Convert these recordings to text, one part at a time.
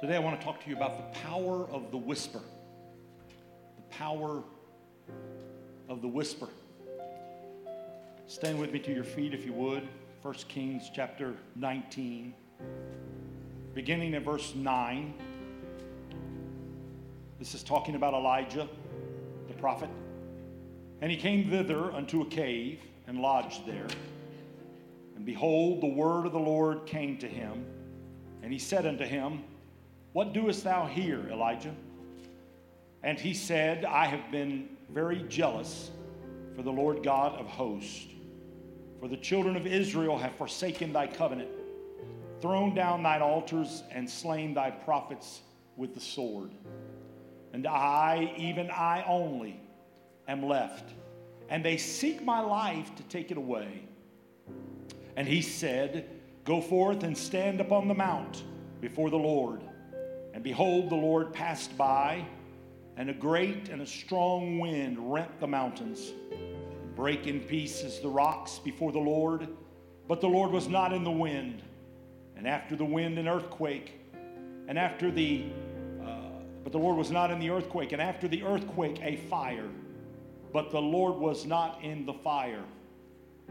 Today, I want to talk to you about the power of the whisper. The power of the whisper. Stand with me to your feet if you would. 1 Kings chapter 19, beginning at verse 9. This is talking about Elijah, the prophet. And he came thither unto a cave and lodged there. And behold, the word of the Lord came to him. And he said unto him, What doest thou here, Elijah? And he said, I have been very jealous for the Lord God of hosts. For the children of Israel have forsaken thy covenant, thrown down thine altars, and slain thy prophets with the sword. And I, even I only, am left, and they seek my life to take it away. And he said, Go forth and stand upon the mount before the Lord. And behold, the Lord passed by, and a great and a strong wind rent the mountains break in pieces the rocks before the Lord. But the Lord was not in the wind. And after the wind, an earthquake. And after the, uh, but the Lord was not in the earthquake. And after the earthquake, a fire. But the Lord was not in the fire.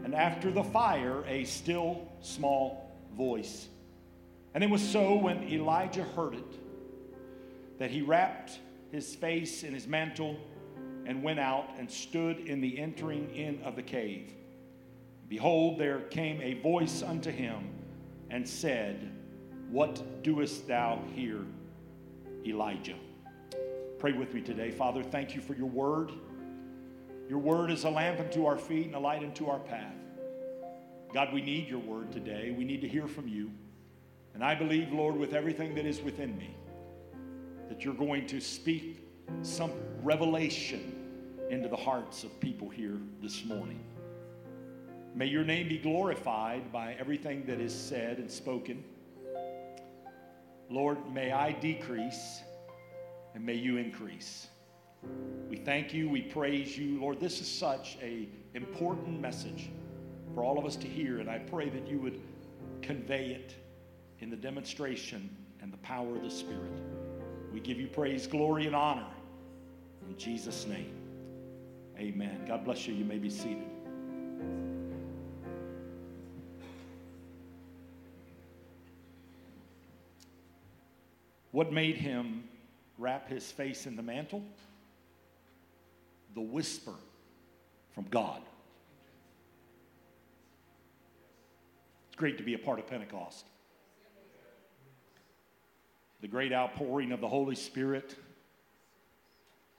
And after the fire, a still small voice. And it was so when Elijah heard it that he wrapped his face in his mantle and went out and stood in the entering in of the cave. Behold, there came a voice unto him and said, What doest thou here, Elijah? Pray with me today. Father, thank you for your word. Your word is a lamp unto our feet and a light unto our path. God, we need your word today. We need to hear from you. And I believe, Lord, with everything that is within me, that you're going to speak some revelation into the hearts of people here this morning. May your name be glorified by everything that is said and spoken. Lord, may I decrease and may you increase. We thank you, we praise you. Lord, this is such a important message for all of us to hear and I pray that you would convey it in the demonstration and the power of the Spirit. We give you praise, glory, and honor. In Jesus' name, amen. God bless you. You may be seated. What made him wrap his face in the mantle? The whisper from God. It's great to be a part of Pentecost. The great outpouring of the Holy Spirit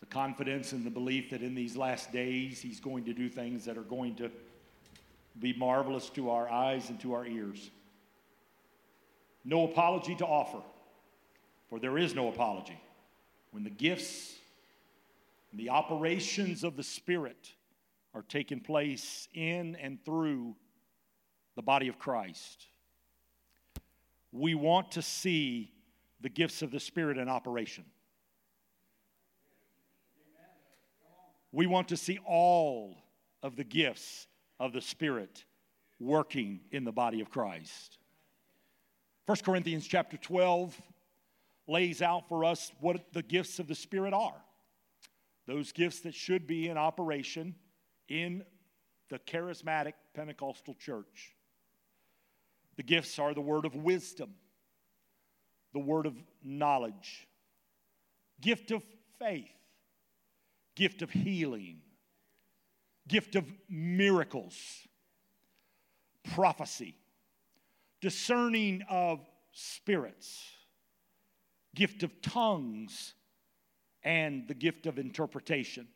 the confidence and the belief that in these last days he's going to do things that are going to be marvelous to our eyes and to our ears. No apology to offer, for there is no apology. When the gifts and the operations of the Spirit are taking place in and through the body of Christ, we want to see the gifts of the Spirit in operation. We want to see all of the gifts of the Spirit working in the body of Christ. 1 Corinthians chapter 12 lays out for us what the gifts of the Spirit are. Those gifts that should be in operation in the charismatic Pentecostal church. The gifts are the word of wisdom, the word of knowledge, gift of faith, gift of healing, gift of miracles, prophecy, discerning of spirits, gift of tongues, and the gift of interpretation.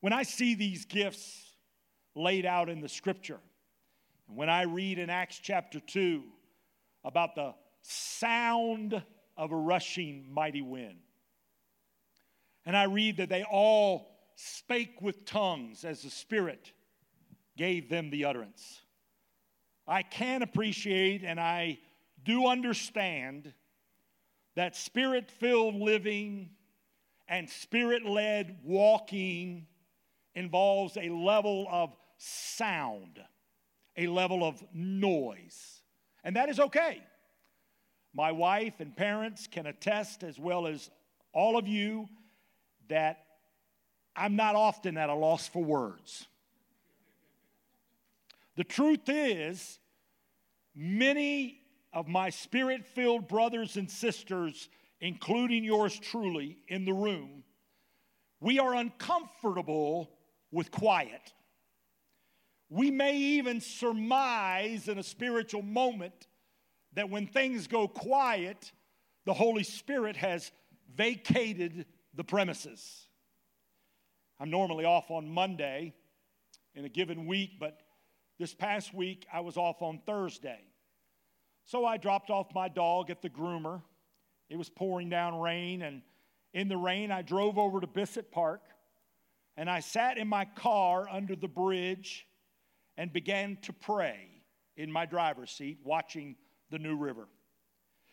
When I see these gifts laid out in the scripture, and when I read in Acts chapter 2 about the sound of a rushing mighty wind, and I read that they all spake with tongues as the Spirit gave them the utterance. I can appreciate and I do understand that spirit filled living and spirit led walking involves a level of sound, a level of noise. And that is okay. My wife and parents can attest, as well as all of you, that I'm not often at a loss for words. The truth is, many of my spirit filled brothers and sisters, including yours truly, in the room, we are uncomfortable with quiet. We may even surmise in a spiritual moment that when things go quiet, the Holy Spirit has vacated the premises. I'm normally off on Monday in a given week, but this past week I was off on Thursday. So I dropped off my dog at the groomer. It was pouring down rain, and in the rain, I drove over to Bisset Park and I sat in my car under the bridge and began to pray in my driver's seat, watching the New River.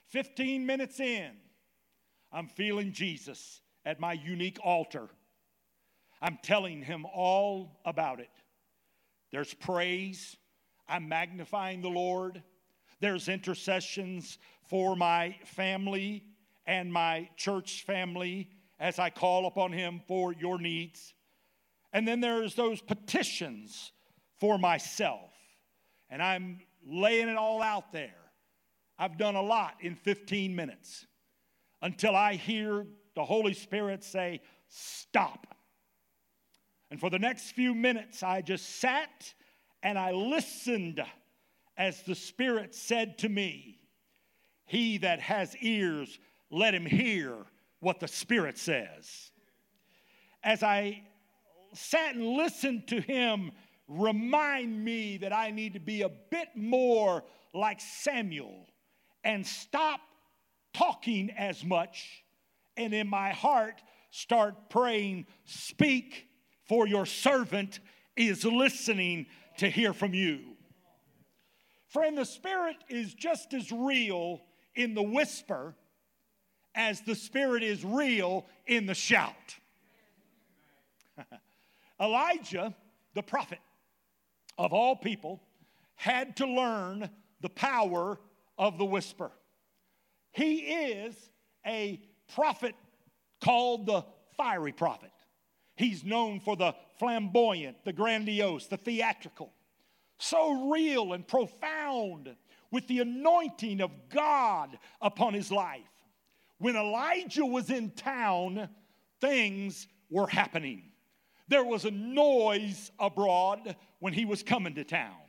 15 minutes in, I'm feeling Jesus at my unique altar. I'm telling him all about it. There's praise. I'm magnifying the Lord. There's intercessions for my family and my church family as I call upon him for your needs. And then there's those petitions for myself. And I'm laying it all out there. I've done a lot in 15 minutes until I hear the Holy Spirit say, Stop. And for the next few minutes, I just sat and I listened as the Spirit said to me, He that has ears, let him hear what the Spirit says. As I sat and listened to him remind me that I need to be a bit more like Samuel and stop talking as much and in my heart start praying, Speak, for your servant is listening to hear from you. Friend, the Spirit is just as real in the whisper as the Spirit is real in the shout. Elijah, the prophet of all people, had to learn the power of the whisper. He is a prophet called the fiery prophet. He's known for the flamboyant, the grandiose, the theatrical. So real and profound with the anointing of God upon his life. When Elijah was in town, things were happening. There was a noise abroad when he was coming to town.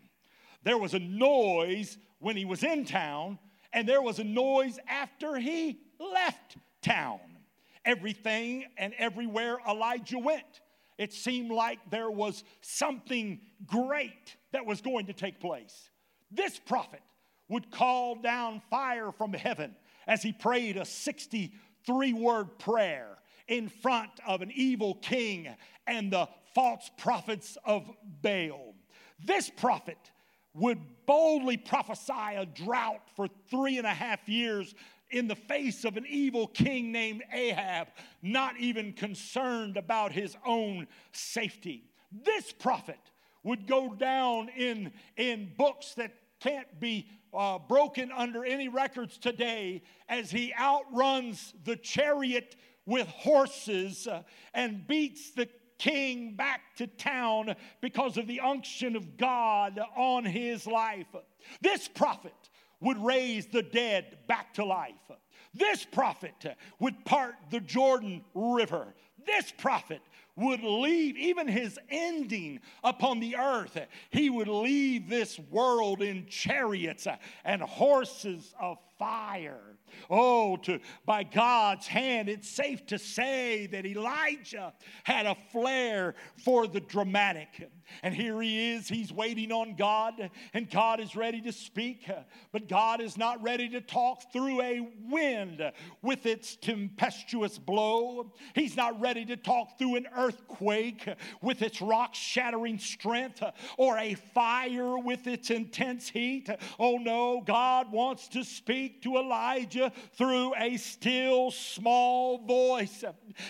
There was a noise when he was in town, and there was a noise after he left town. Everything and everywhere Elijah went, it seemed like there was something great that was going to take place. This prophet would call down fire from heaven as he prayed a 63 word prayer in front of an evil king and the false prophets of Baal. This prophet would boldly prophesy a drought for three and a half years in the face of an evil king named Ahab, not even concerned about his own safety. This prophet would go down in, in books that can't be uh, broken under any records today as he outruns the chariot with horses uh, and beats the king back to town because of the unction of God on his life. This prophet would raise the dead back to life. This prophet would part the Jordan River. This prophet would leave even his ending upon the earth. He would leave this world in chariots and horses of fire. Oh, to, by God's hand, it's safe to say that Elijah had a flair for the dramatic. And here he is, he's waiting on God, and God is ready to speak, but God is not ready to talk through a wind with its tempestuous blow. He's not ready to talk through an earthquake with its rock shattering strength or a fire with its intense heat. Oh no, God wants to speak to Elijah through a still small voice.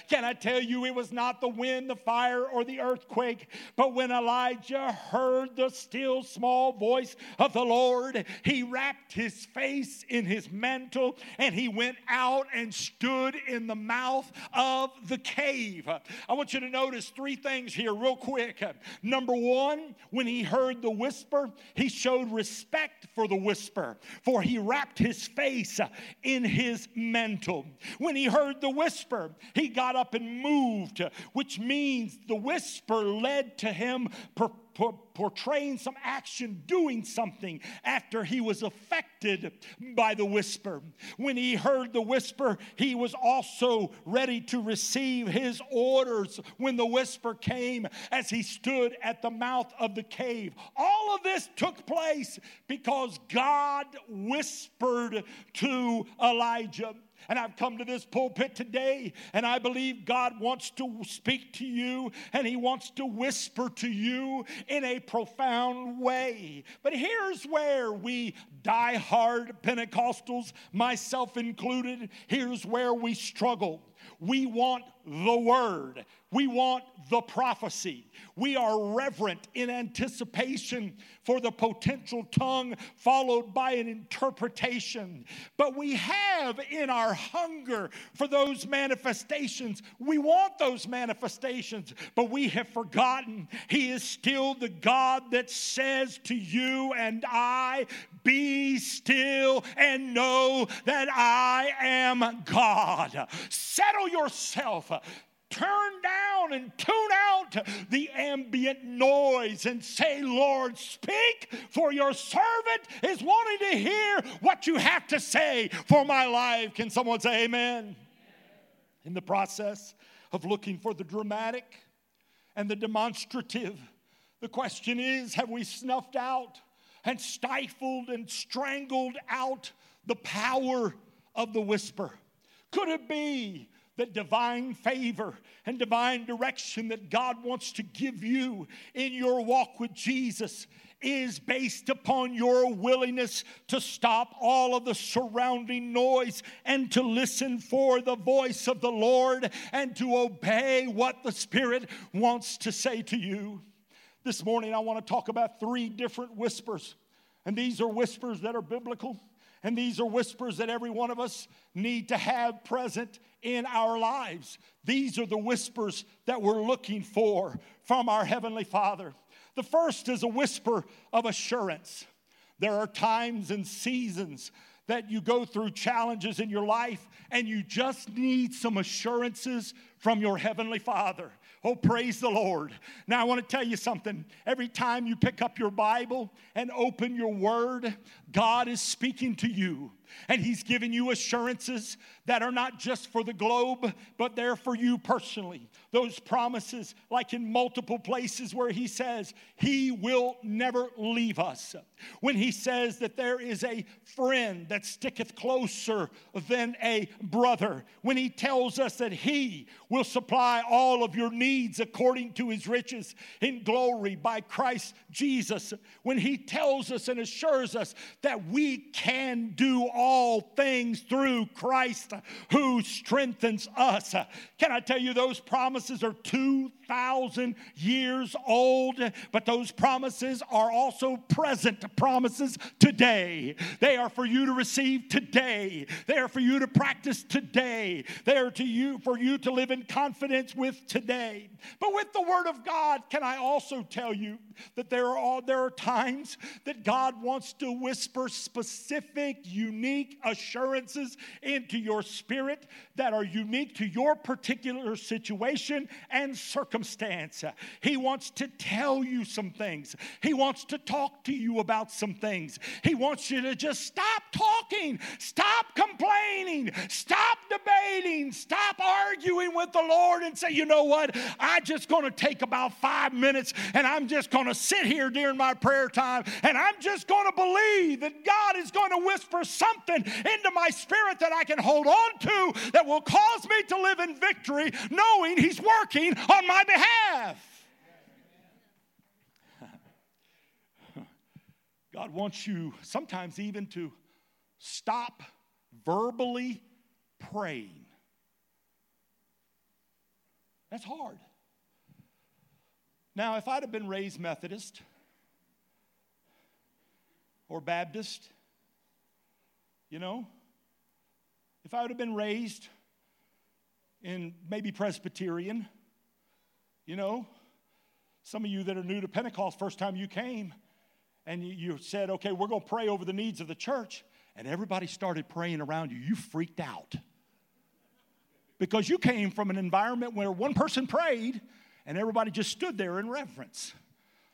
Can I tell you, it was not the wind, the fire, or the earthquake, but when Elijah heard the still small voice of the Lord, he wrapped his face in his mantle and he went out and stood in the mouth of the cave. I want you to notice three things here, real quick. Number one, when he heard the whisper, he showed respect for the whisper, for he wrapped his face in his mantle. When he heard the whisper, he got up and moved, which means the whisper led to him portraying some action, doing something after he was affected by the whisper. When he heard the whisper, he was also ready to receive his orders when the whisper came as he stood at the mouth of the cave. All of this took place because God whispered to Elijah. And I've come to this pulpit today, and I believe God wants to speak to you and He wants to whisper to you in a profound way. But here's where we die hard Pentecostals, myself included, here's where we struggle. We want the word. We want the prophecy. We are reverent in anticipation for the potential tongue, followed by an interpretation. But we have in our hunger for those manifestations, we want those manifestations, but we have forgotten He is still the God that says to you and I, Be still and know that I am God. Yourself turn down and tune out the ambient noise and say, Lord, speak, for your servant is wanting to hear what you have to say for my life. Can someone say amen? In the process of looking for the dramatic and the demonstrative, the question is have we snuffed out and stifled and strangled out the power of the whisper? Could it be that divine favor and divine direction that God wants to give you in your walk with Jesus is based upon your willingness to stop all of the surrounding noise and to listen for the voice of the Lord and to obey what the Spirit wants to say to you. This morning, I want to talk about three different whispers, and these are whispers that are biblical. And these are whispers that every one of us need to have present in our lives. These are the whispers that we're looking for from our Heavenly Father. The first is a whisper of assurance. There are times and seasons that you go through challenges in your life and you just need some assurances from your Heavenly Father. Oh, praise the Lord. Now, I want to tell you something. Every time you pick up your Bible and open your Word, God is speaking to you. And He's given you assurances that are not just for the globe, but they're for you personally. Those promises, like in multiple places where He says, He will never leave us. When He says that there is a friend that sticketh closer than a brother. When He tells us that He will supply all of your needs according to His riches in glory by Christ Jesus. When He tells us and assures us that we can do all things through Christ who strengthens us. Can I tell you, those promises are 2,000 years old, but those promises are also present promises today. They are for you to receive today, they are for you to practice today, they are to you for you to live in confidence with today. But with the Word of God, can I also tell you that there are, all, there are times that God wants to whisper specific, unique assurances into your spirit that are unique to your particular situation and circumstance. He wants to tell you some things, He wants to talk to you about some things. He wants you to just stop talking, stop complaining, stop debating, stop arguing arguing with the Lord and say, you know what? I'm just going to take about five minutes and I'm just going to sit here during my prayer time and I'm just going to believe that God is going to whisper something into my spirit that I can hold on to that will cause me to live in victory, knowing He's working on my behalf. God wants you sometimes even to stop verbally praying. That's hard. Now, if I'd have been raised Methodist or Baptist, you know, if I would have been raised in maybe Presbyterian, you know, some of you that are new to Pentecost, first time you came, and you said, okay, we're going to pray over the needs of the church, and everybody started praying around you, you freaked out. Because you came from an environment where one person prayed and everybody just stood there in reverence.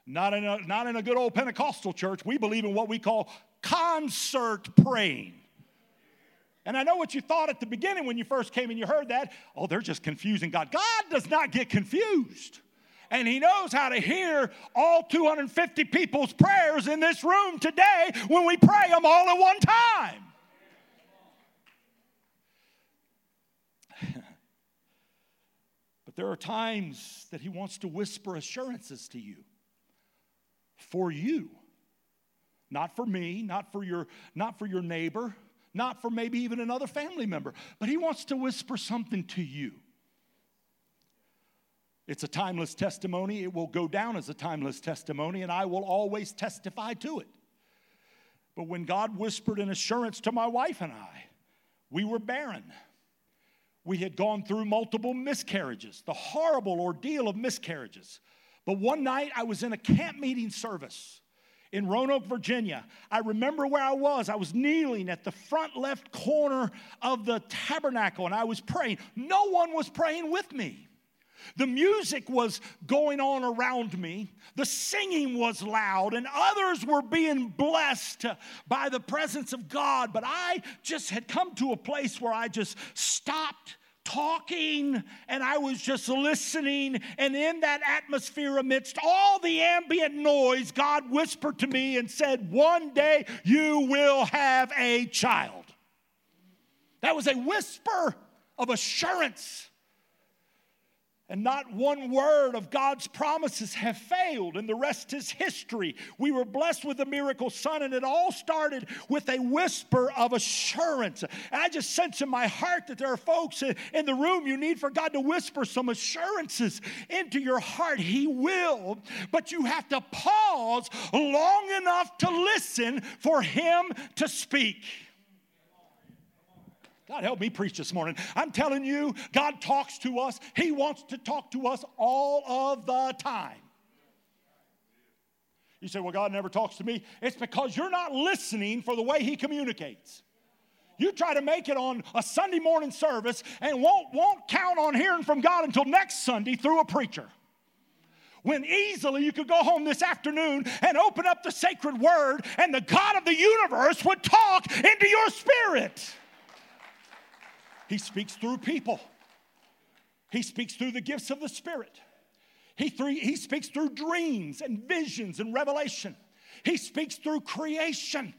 Not in a, not in a good old Pentecostal church. We believe in what we call concert praying. And I know what you thought at the beginning when you first came and you heard that. Oh, they're just confusing God. God does not get confused and He knows how to hear all 250 people's prayers in this room today when we pray them all at one time. but there are times that He wants to whisper assurances to you for you. Not for me, not for your, not for your neighbor, not for maybe even another family member, but he wants to whisper something to you. It's a timeless testimony. It will go down as a timeless testimony, and I will always testify to it. But when God whispered an assurance to my wife and I, we were barren. We had gone through multiple miscarriages, the horrible ordeal of miscarriages. But one night I was in a camp meeting service in Roanoke, Virginia. I remember where I was. I was kneeling at the front left corner of the tabernacle and I was praying. No one was praying with me. The music was going on around me. The singing was loud, and others were being blessed by the presence of God. But I just had come to a place where I just stopped talking and I was just listening. And in that atmosphere, amidst all the ambient noise, God whispered to me and said, One day you will have a child. That was a whisper of assurance and not one word of God's promises have failed, and the rest is history. We were blessed with a miracle son, and it all started with a whisper of assurance. And I just sense in my heart that there are folks in the room you need for God to whisper some assurances into your heart. He will, but you have to pause long enough to listen for Him to speak. God help me preach this morning. I'm telling you, God talks to us. He wants to talk to us all of the time. You say, Well, God never talks to me. It's because you're not listening for the way He communicates. You try to make it on a Sunday morning service and won't, won't count on hearing from God until next Sunday through a preacher. When easily you could go home this afternoon and open up the sacred word, and the God of the universe would talk into your spirit. He speaks through people. He speaks through the gifts of the Spirit. He, he speaks through dreams and visions and revelation. He speaks through creation.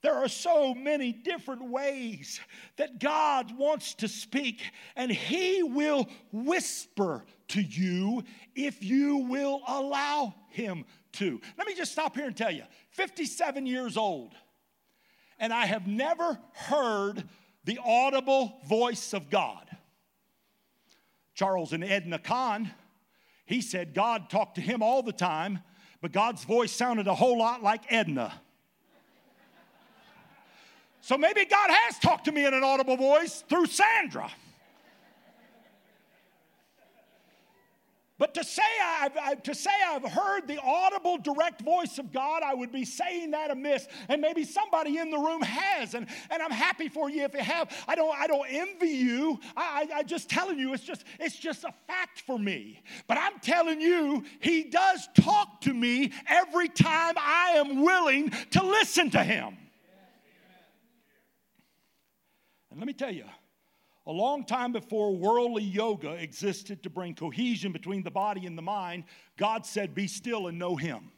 There are so many different ways that God wants to speak, and He will whisper to you if you will allow Him to. Let me just stop here and tell you 57 years old, and I have never heard the audible voice of God. Charles and Edna Kahn, he said God talked to him all the time, but God's voice sounded a whole lot like Edna. So maybe God has talked to me in an audible voice through Sandra. But to say I've, I, to say I've heard the audible, direct voice of God, I would be saying that amiss. And maybe somebody in the room has. And, and I'm happy for you if you have. I don't, I don't envy you. I, I, I just telling you, it's just, it's just a fact for me. But I'm telling you, He does talk to me every time I am willing to listen to Him. And let me tell you, A long time before worldly yoga existed to bring cohesion between the body and the mind, God said, Be still and know Him.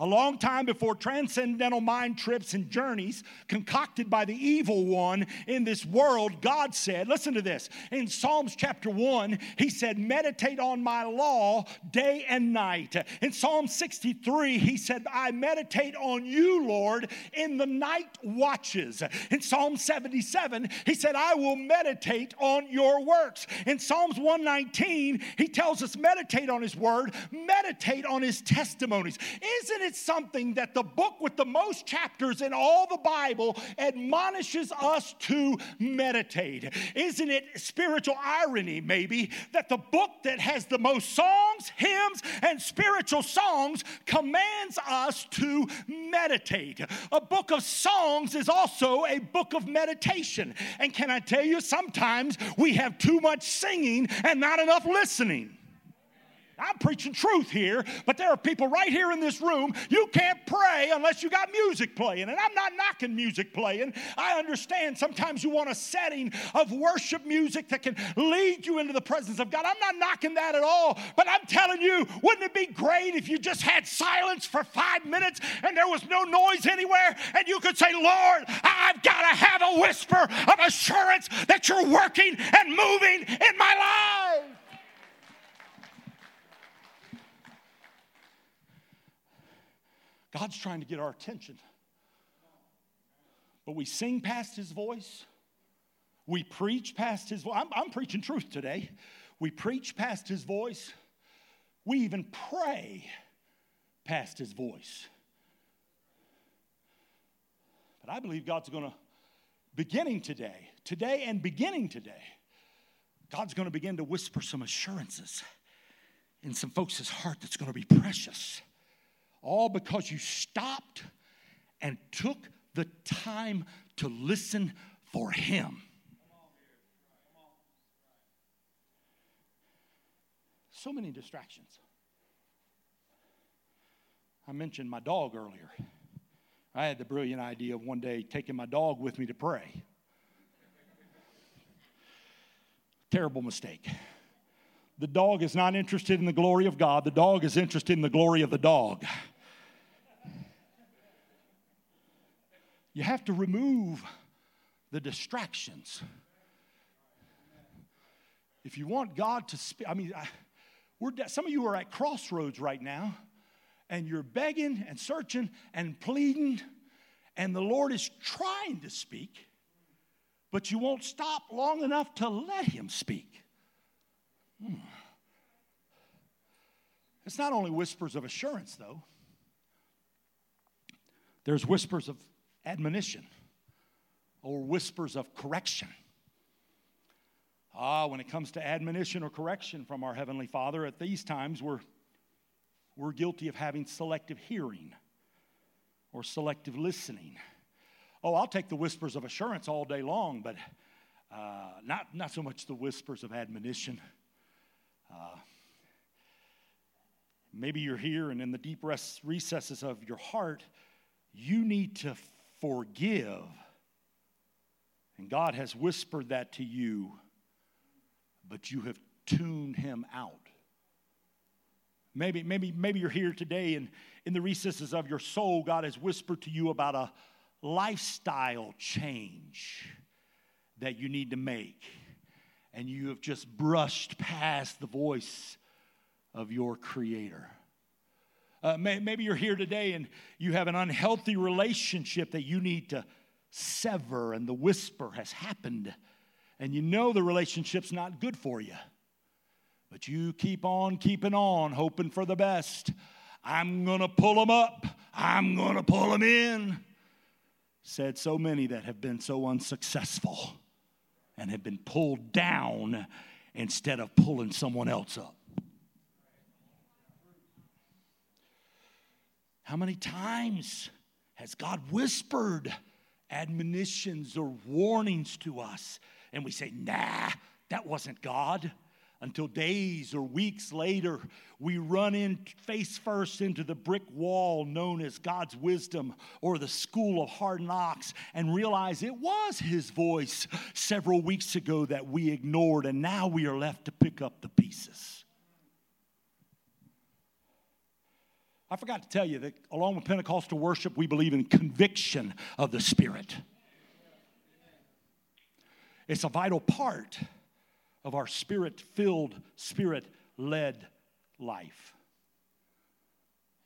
A long time before transcendental mind trips and journeys concocted by the evil one in this world, God said, listen to this. In Psalms chapter 1, he said, Meditate on my law day and night. In Psalm 63, he said, I meditate on you, Lord, in the night watches. In Psalm 77, he said, I will meditate on your works. In Psalms 119, he tells us, Meditate on his word, meditate on his testimonies. Isn't it something that the book with the most chapters in all the Bible admonishes us to meditate. Isn't it spiritual irony, maybe, that the book that has the most songs, hymns, and spiritual songs commands us to meditate? A book of songs is also a book of meditation. And can I tell you, sometimes we have too much singing and not enough listening. I'm preaching truth here, but there are people right here in this room. You can't pray unless you got music playing. And I'm not knocking music playing. I understand sometimes you want a setting of worship music that can lead you into the presence of God. I'm not knocking that at all. But I'm telling you, wouldn't it be great if you just had silence for five minutes and there was no noise anywhere and you could say, Lord, I've got to have a whisper of assurance that you're working and moving in my life. God's trying to get our attention. But we sing past his voice. We preach past his voice. I'm, I'm, preaching truth today. We preach past his voice. We even pray past his voice. But I believe God's going to, beginning today, today and beginning today, God's going to begin to whisper some assurances in some folks' heart that's going to be precious all because you stopped and took the time to listen for Him. So many distractions. I mentioned my dog earlier. I had the brilliant idea of one day taking my dog with me to pray. Terrible mistake. The dog is not interested in the glory of God, the dog is interested in the glory of the dog. You have to remove the distractions. If you want God to speak, I mean, I, we're some of you are at crossroads right now, and you're begging and searching and pleading, and the Lord is trying to speak, but you won't stop long enough to let Him speak. Hmm. It's not only whispers of assurance, though. There's whispers of admonition or whispers of correction. Ah, when it comes to admonition or correction from our Heavenly Father, at these times we're, we're guilty of having selective hearing or selective listening. Oh, I'll take the whispers of assurance all day long, but uh, not, not so much the whispers of admonition. Uh, maybe you're here and in the deep recesses of your heart, you need to forgive. And God has whispered that to you, but you have tuned him out. Maybe, maybe, maybe you're here today and in the recesses of your soul, God has whispered to you about a lifestyle change that you need to make. And you have just brushed past the voice of your Creator. Uh, may, maybe you're here today and you have an unhealthy relationship that you need to sever, and the whisper has happened, and you know the relationship's not good for you. But you keep on keeping on, hoping for the best. I'm going to pull them up, I'm going to pull them in. Said so many that have been so unsuccessful and have been pulled down instead of pulling someone else up. How many times has God whispered admonitions or warnings to us? And we say, nah, that wasn't God. until days or weeks later, we run in face first into the brick wall known as God's wisdom or the school of hard knocks and realize it was His voice several weeks ago that we ignored, and now we are left to pick up the pieces. I forgot to tell you that along with Pentecostal worship, we believe in conviction of the Spirit. It's a vital part of our spirit filled, spirit led life.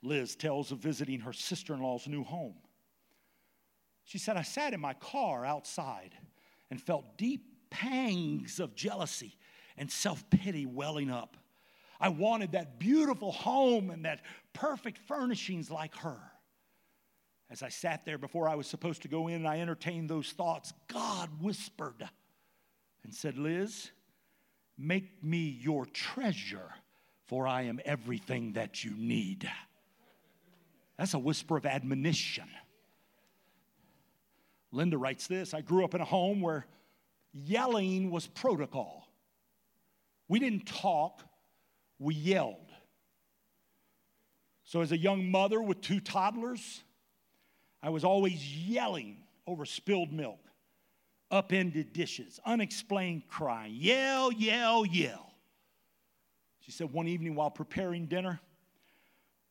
Liz tells of visiting her sister in law's new home. She said, I sat in my car outside and felt deep pangs of jealousy and self pity welling up. I wanted that beautiful home and that perfect furnishings like her. As I sat there before I was supposed to go in and I entertained those thoughts, God whispered and said, Liz, Make me your treasure, for I am everything that you need. That's a whisper of admonition. Linda writes this I grew up in a home where yelling was protocol. We didn't talk, we yelled. So, as a young mother with two toddlers, I was always yelling over spilled milk upended dishes, unexplained crying, yell, yell, yell. She said one evening while preparing dinner,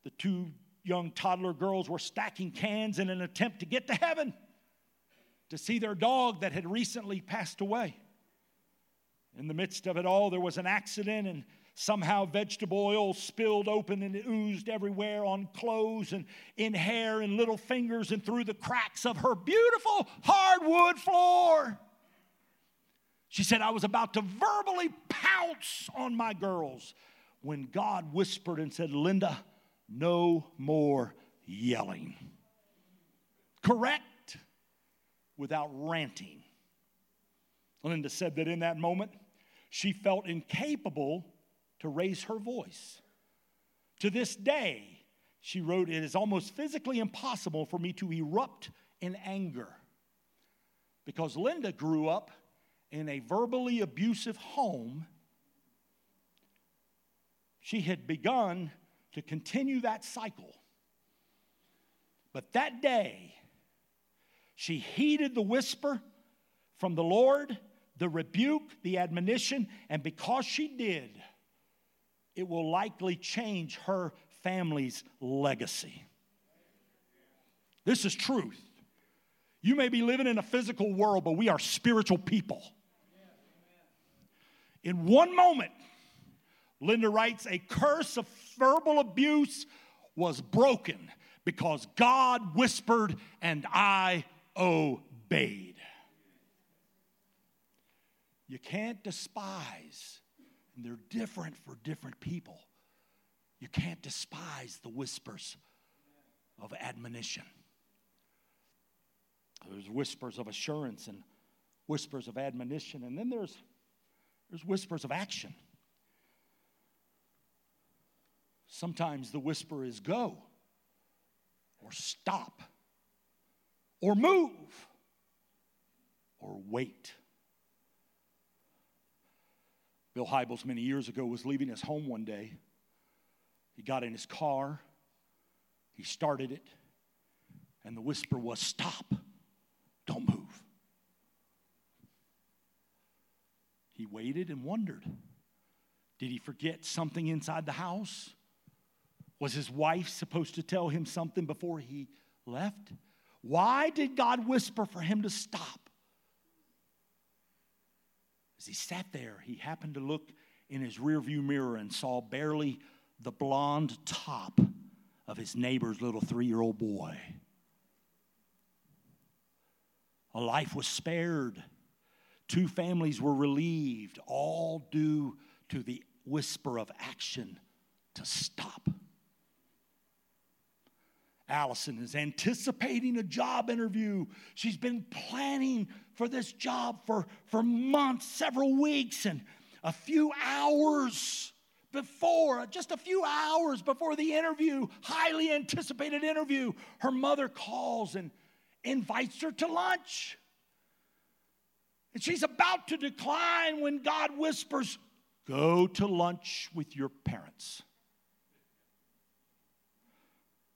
the two young toddler girls were stacking cans in an attempt to get to heaven to see their dog that had recently passed away. In the midst of it all, there was an accident, and Somehow, vegetable oil spilled open and it oozed everywhere on clothes and in hair and little fingers and through the cracks of her beautiful hardwood floor. She said, I was about to verbally pounce on my girls when God whispered and said, Linda, no more yelling. Correct without ranting. Linda said that in that moment, she felt incapable to raise her voice. To this day, she wrote, It is almost physically impossible for me to erupt in anger. Because Linda grew up in a verbally abusive home, she had begun to continue that cycle. But that day, she heeded the whisper from the Lord, the rebuke, the admonition, and because she did, it will likely change her family's legacy. This is truth. You may be living in a physical world, but we are spiritual people. In one moment, Linda writes, a curse of verbal abuse was broken because God whispered and I obeyed. You can't despise and they're different for different people. You can't despise the whispers of admonition. There's whispers of assurance and whispers of admonition, and then there's, there's whispers of action. Sometimes the whisper is go, or stop, or move, or wait. Bill Hybels, many years ago, was leaving his home one day. He got in his car, he started it, and the whisper was, Stop, don't move. He waited and wondered Did he forget something inside the house? Was his wife supposed to tell him something before he left? Why did God whisper for him to stop? As he sat there, he happened to look in his rearview mirror and saw barely the blonde top of his neighbor's little three year old boy. A life was spared. Two families were relieved, all due to the whisper of action to stop. Allison is anticipating a job interview. She's been planning for this job for, for months, several weeks, and a few hours before, just a few hours before the interview, highly anticipated interview, her mother calls and invites her to lunch. And she's about to decline when God whispers, Go to lunch with your parents.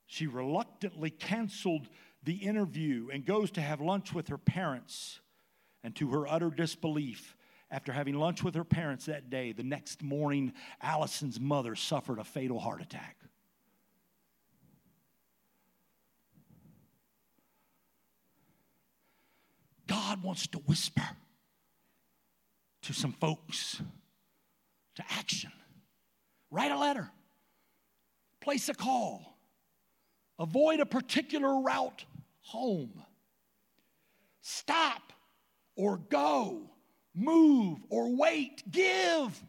She reluctantly canceled the interview and goes to have lunch with her parents. And to her utter disbelief, after having lunch with her parents that day, the next morning, Allison's mother suffered a fatal heart attack. God wants to whisper to some folks to action. Write a letter, place a call, avoid a particular route home. Stop or go, move or wait, give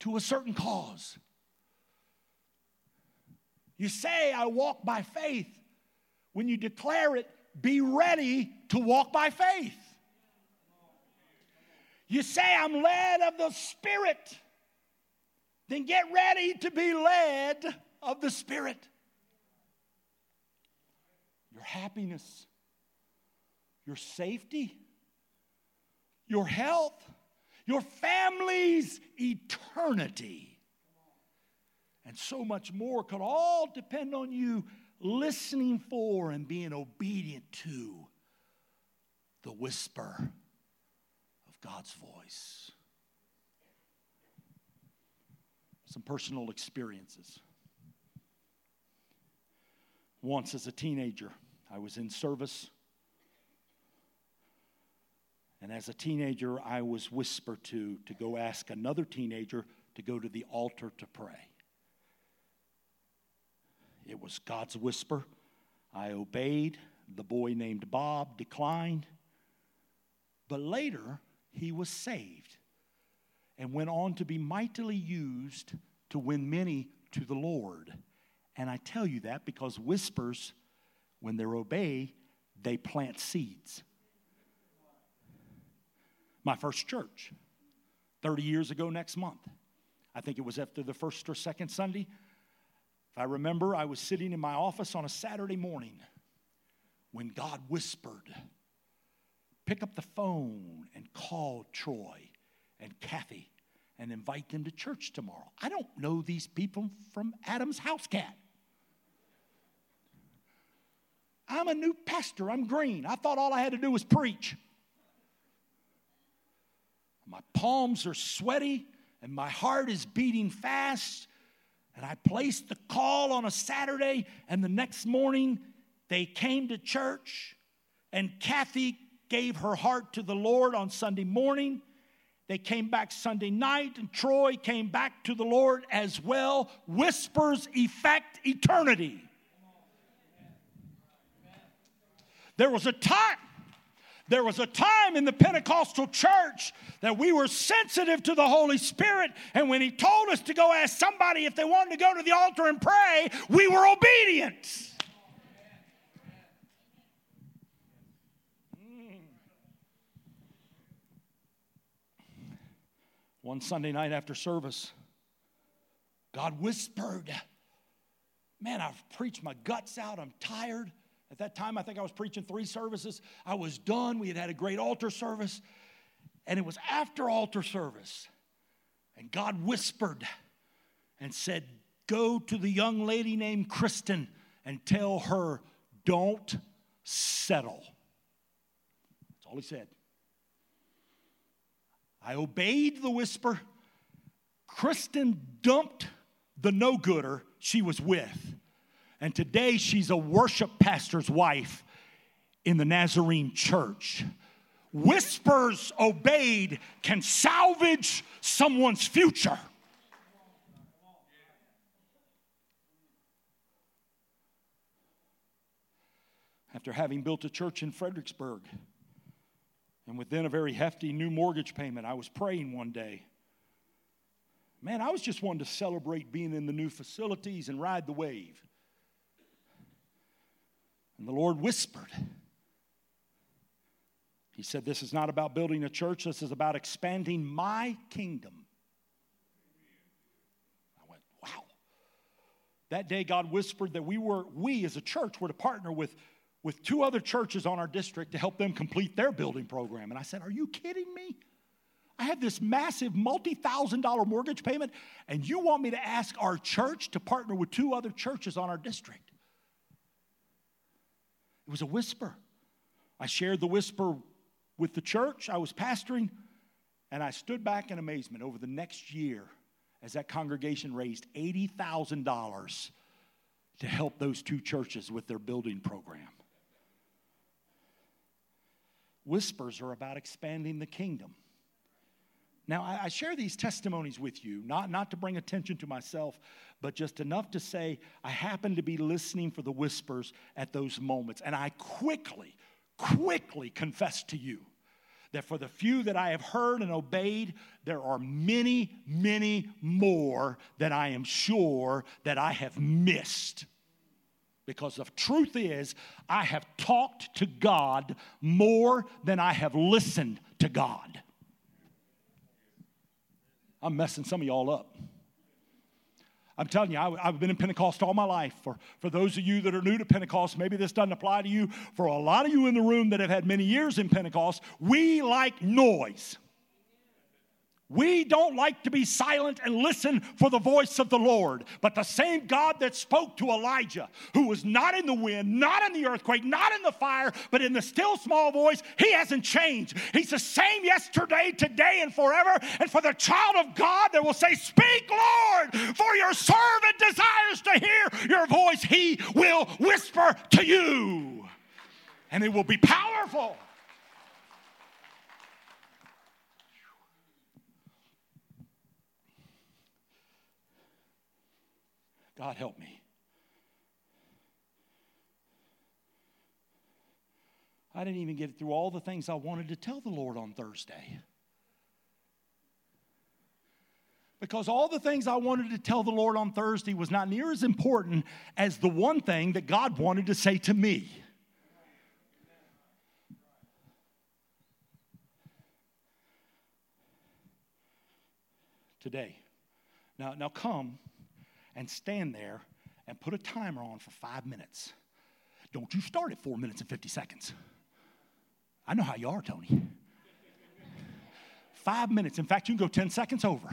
to a certain cause. You say, I walk by faith. When you declare it, be ready to walk by faith. You say, I'm led of the Spirit. Then get ready to be led of the Spirit. Your happiness, your safety, your health, your family's eternity, and so much more could all depend on you listening for and being obedient to the whisper of God's voice. Some personal experiences. Once as a teenager, I was in service. And as a teenager, I was whispered to to go ask another teenager to go to the altar to pray. It was God's whisper. I obeyed. The boy named Bob declined. But later, he was saved and went on to be mightily used to win many to the Lord. And I tell you that because whispers, when they're obeyed, they plant seeds. My first church, 30 years ago next month. I think it was after the first or second Sunday. If I remember, I was sitting in my office on a Saturday morning when God whispered, Pick up the phone and call Troy and Kathy and invite them to church tomorrow. I don't know these people from Adam's house cat. I'm a new pastor. I'm green. I thought all I had to do was preach. My palms are sweaty and my heart is beating fast and I placed the call on a Saturday, and the next morning they came to church, and Kathy gave her heart to the Lord on Sunday morning. They came back Sunday night, and Troy came back to the Lord as well. Whispers effect eternity. There was a time there was a time in the Pentecostal church that we were sensitive to the Holy Spirit, and when He told us to go ask somebody if they wanted to go to the altar and pray, we were obedient. Hmm. One Sunday night after service, God whispered, Man, I've preached my guts out. I'm tired. At that time, I think I was preaching three services. I was done. We had had a great altar service. And it was after altar service. And God whispered and said, Go to the young lady named Kristen and tell her, don't settle. That's all he said. I obeyed the whisper. Kristen dumped the no gooder she was with and today she's a worship pastor's wife in the Nazarene church. Whispers obeyed can salvage someone's future. After having built a church in Fredericksburg, and within a very hefty new mortgage payment, I was praying one day. Man, I was just wanting to celebrate being in the new facilities and ride the wave. And the Lord whispered. He said, This is not about building a church, this is about expanding my kingdom. I went, Wow. That day, God whispered that we were, we as a church, were to partner with, with two other churches on our district to help them complete their building program. And I said, Are you kidding me? I have this massive multi thousand dollar mortgage payment, and you want me to ask our church to partner with two other churches on our district. It was a whisper. I shared the whisper with the church I was pastoring, and I stood back in amazement over the next year as that congregation raised $80,000 to help those two churches with their building program. Whispers are about expanding the kingdom. Now, I, share these testimonies with you, not, not to bring attention to myself, but just enough to say I happen to be listening for the whispers at those moments. And I quickly, quickly confess to you that for the few that I have heard and obeyed, there are many, many more that I am sure that I have missed. Because the truth is, I have talked to God more than I have listened to God. I'm messing some of y'all up. I'm telling you, I, have been in Pentecost all my life. For, for those of you that are new to Pentecost, maybe this doesn't apply to you. For a lot of you in the room that have had many years in Pentecost, we like noise. We don't like to be silent and listen for the voice of the Lord. But the same God that spoke to Elijah, who was not in the wind, not in the earthquake, not in the fire, but in the still small voice, he hasn't changed. He's the same yesterday, today, and forever. And for the child of God that will say, Speak, Lord, for your servant desires to hear your voice, he will whisper to you. And it will be powerful. God help me. I didn't even get through all the things I wanted to tell the Lord on Thursday. Because all the things I wanted to tell the Lord on Thursday was not near as important as the one thing that God wanted to say to me. Today. Now, now come and stand there and put a timer on for five minutes. Don't you start at four minutes and 50 seconds. I know how you are, Tony. five minutes. In fact, you can go 10 seconds over.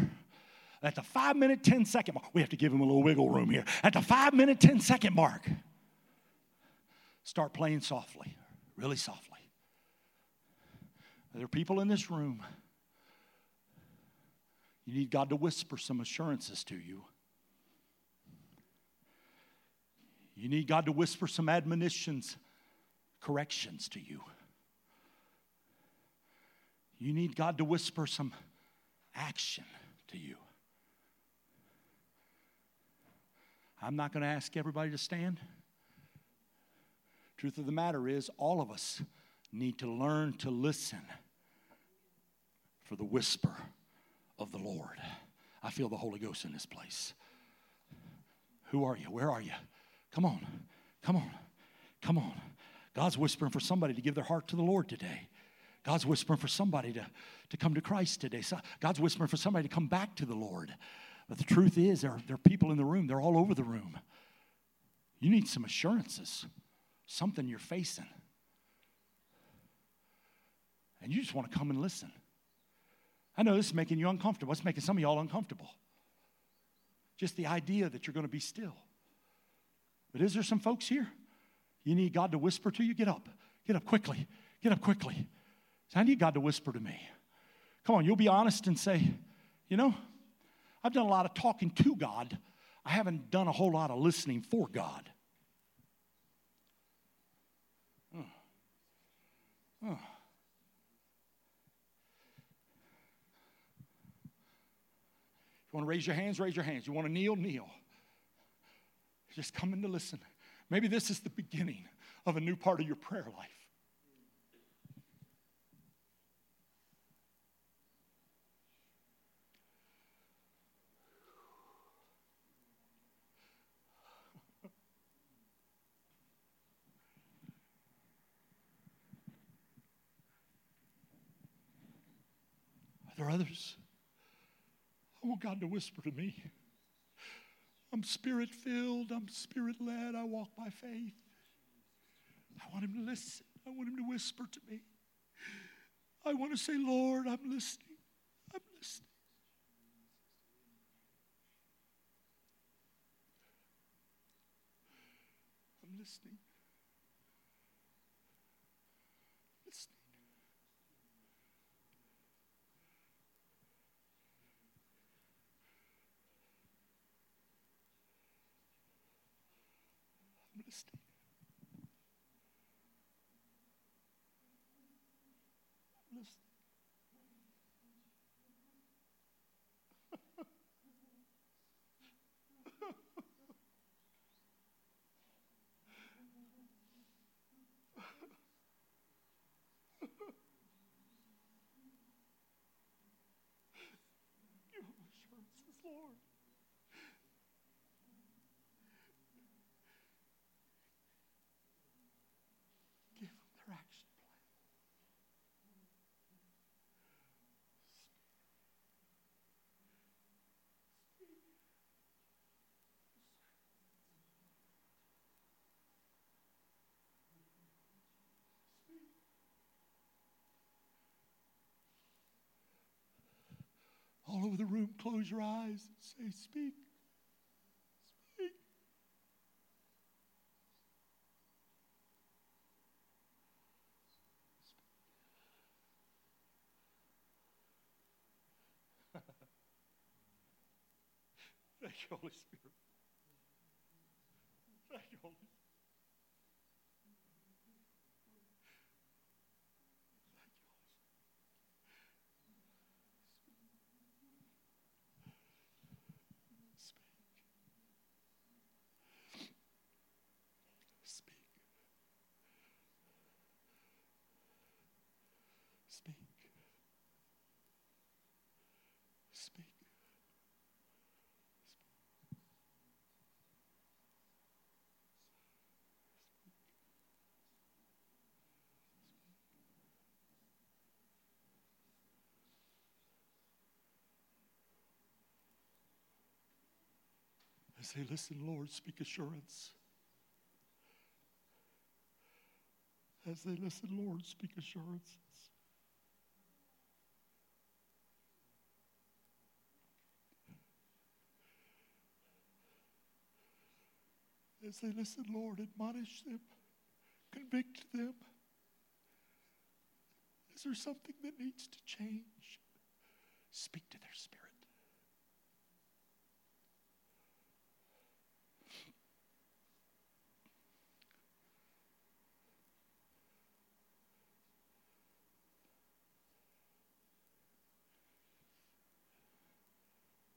At the five minute, 10 second mark, we have to give him a little wiggle room here. At the five minute, 10 second mark, start playing softly, really softly. There are people in this room. You need God to whisper some assurances to you. You need God to whisper some admonitions, corrections to you. You need God to whisper some action to you. I'm not going to ask everybody to stand. Truth of the matter is, all of us need to learn to listen for the whisper of the Lord. I feel the Holy Ghost in this place. Who are you? Where are you? Come on, come on, come on. God's whispering for somebody to give their heart to the Lord today. God's whispering for somebody to, to come to Christ today. So God's whispering for somebody to come back to the Lord. But the truth is, there there are people in the room, they're all over the room. You need some assurances, something you're facing. And you just want to come and listen. I know this is making you uncomfortable. It's making some of y'all uncomfortable. Just the idea that you're going to be still. But is there some folks here? You need God to whisper to you? Get up. Get up quickly. Get up quickly. I need God to whisper to me. Come on, you'll be honest and say, you know, I've done a lot of talking to God. I haven't done a whole lot of listening for God. You want to raise your hands? Raise your hands. You want to kneel? Kneel just coming to listen. Maybe this is the beginning of a new part of your prayer life. Are there others? I want God to whisper to me. I'm spirit filled. I'm spirit led. I walk by faith. I want him to listen. I want him to whisper to me. I want to say, Lord, I'm listening. I'm listening. I'm listening. I'm listening. The room, close your eyes and say, Speak. Speak. Thank you, Holy Spirit. Thank you, Holy Spirit. Thank you, Holy Spirit. Speak. Speak. Speak. Speak. I say, listen, Lord, speak assurance. As they listen, Lord, speak assurances. As they listen, Lord, admonish them, convict them. Is there something that needs to change? Speak to their spirit.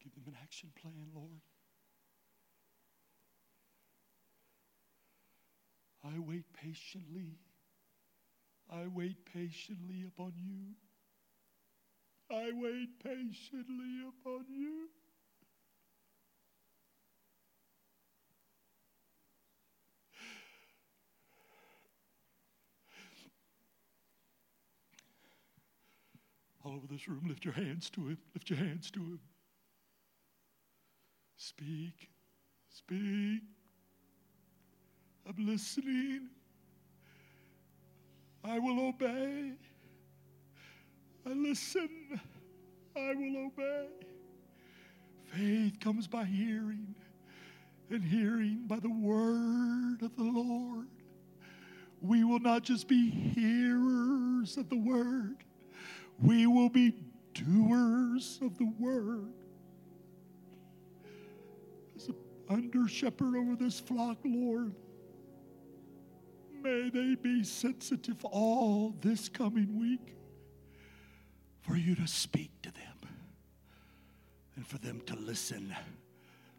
Give them an action plan, Lord. I wait patiently. I wait patiently upon you. I wait patiently upon you. All over this room, lift your hands to him. Lift your hands to him. Speak. Speak. I'm listening. I will obey. I listen. I will obey. Faith comes by hearing, and hearing by the word of the Lord. We will not just be hearers of the word, we will be doers of the word. As an under shepherd over this flock, Lord, may they be sensitive all this coming week for you to speak to them and for them to listen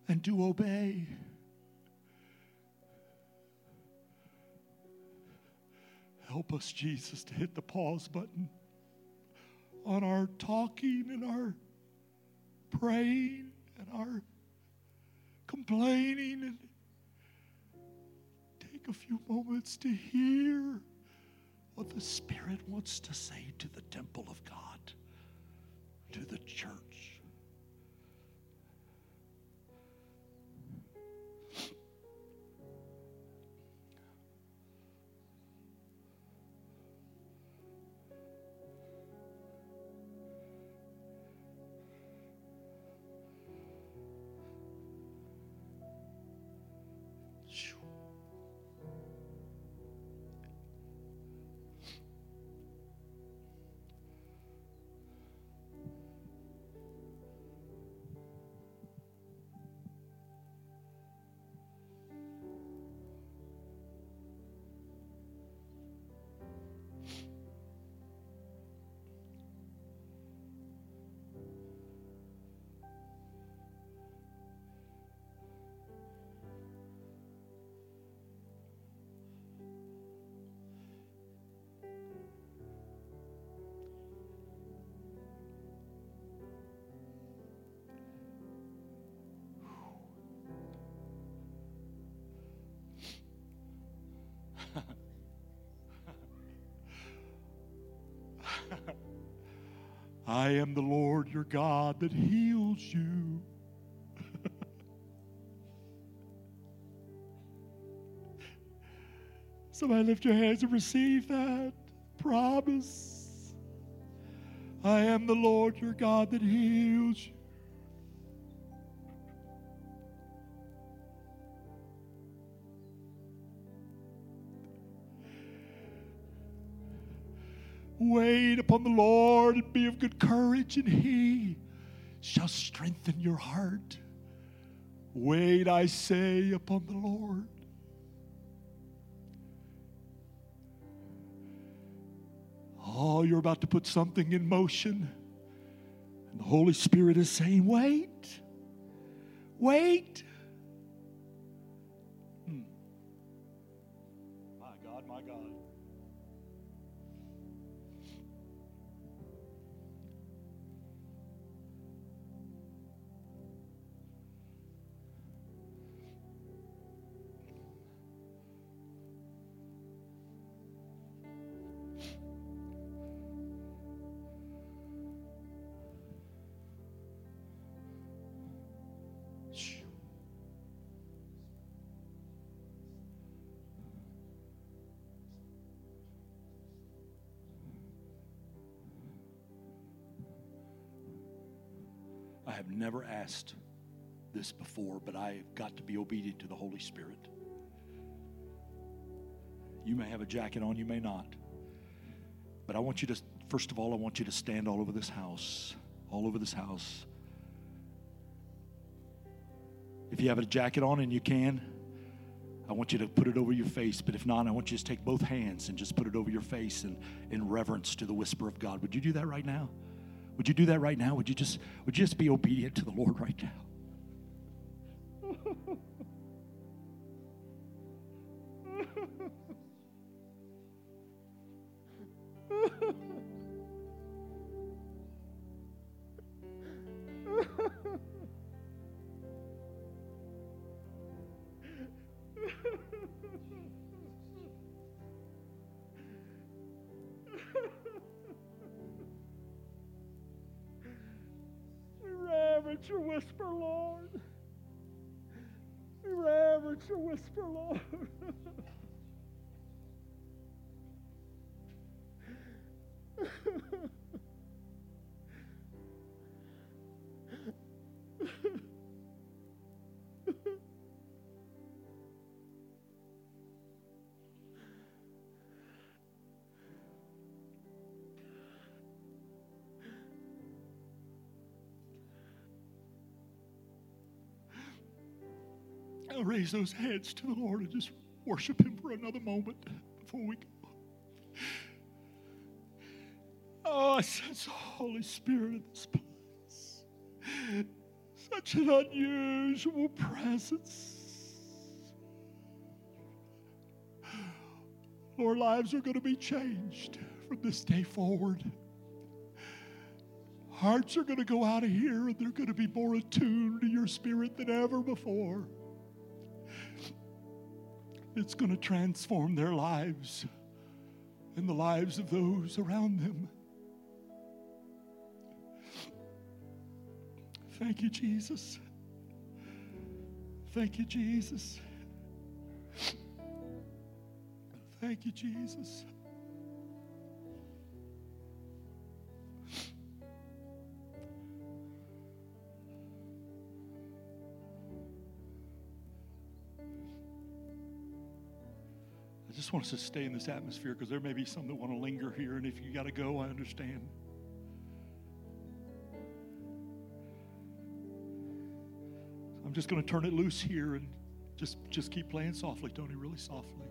and to obey. Help us, Jesus, to hit the pause button on our talking and our praying and our complaining and take a few moments to hear what the Spirit wants to say to the temple of God, to the church. I am the Lord your God that heals you. Somebody lift your hands and receive that promise. I am the Lord your God that heals you. Wait upon the Lord and be of good courage, and he shall strengthen your heart. Wait, I say, upon the Lord. Oh, you're about to put something in motion. And the Holy Spirit is saying, Wait, wait. Never asked this before, but I've got to be obedient to the Holy Spirit. You may have a jacket on, you may not. But I want you to, first of all, I want you to stand all over this house, all over this house. If you have a jacket on and you can, I want you to put it over your face. But if not, I want you to take both hands and just put it over your face in, in reverence to the whisper of God. Would you do that right now? Would you do that right now? Would you just would you just be obedient to the Lord right now? Reverence your whisper, Lord. We reverence your whisper, Lord. raise those hands to the Lord and just worship Him for another moment before we go. Oh, I sense the Holy Spirit in this place. Such an unusual presence. Our lives are going to be changed from this day forward. Hearts are going to go out of here and they're going to be more attuned to your spirit than ever before. It's going to transform their lives and the lives of those around them. Thank you, Jesus. Thank you, Jesus. Thank you, Jesus. Just want us to stay in this atmosphere because there may be some that want to linger here, and if you got to go, I understand. I'm just going to turn it loose here and just just keep playing softly, Tony, really softly.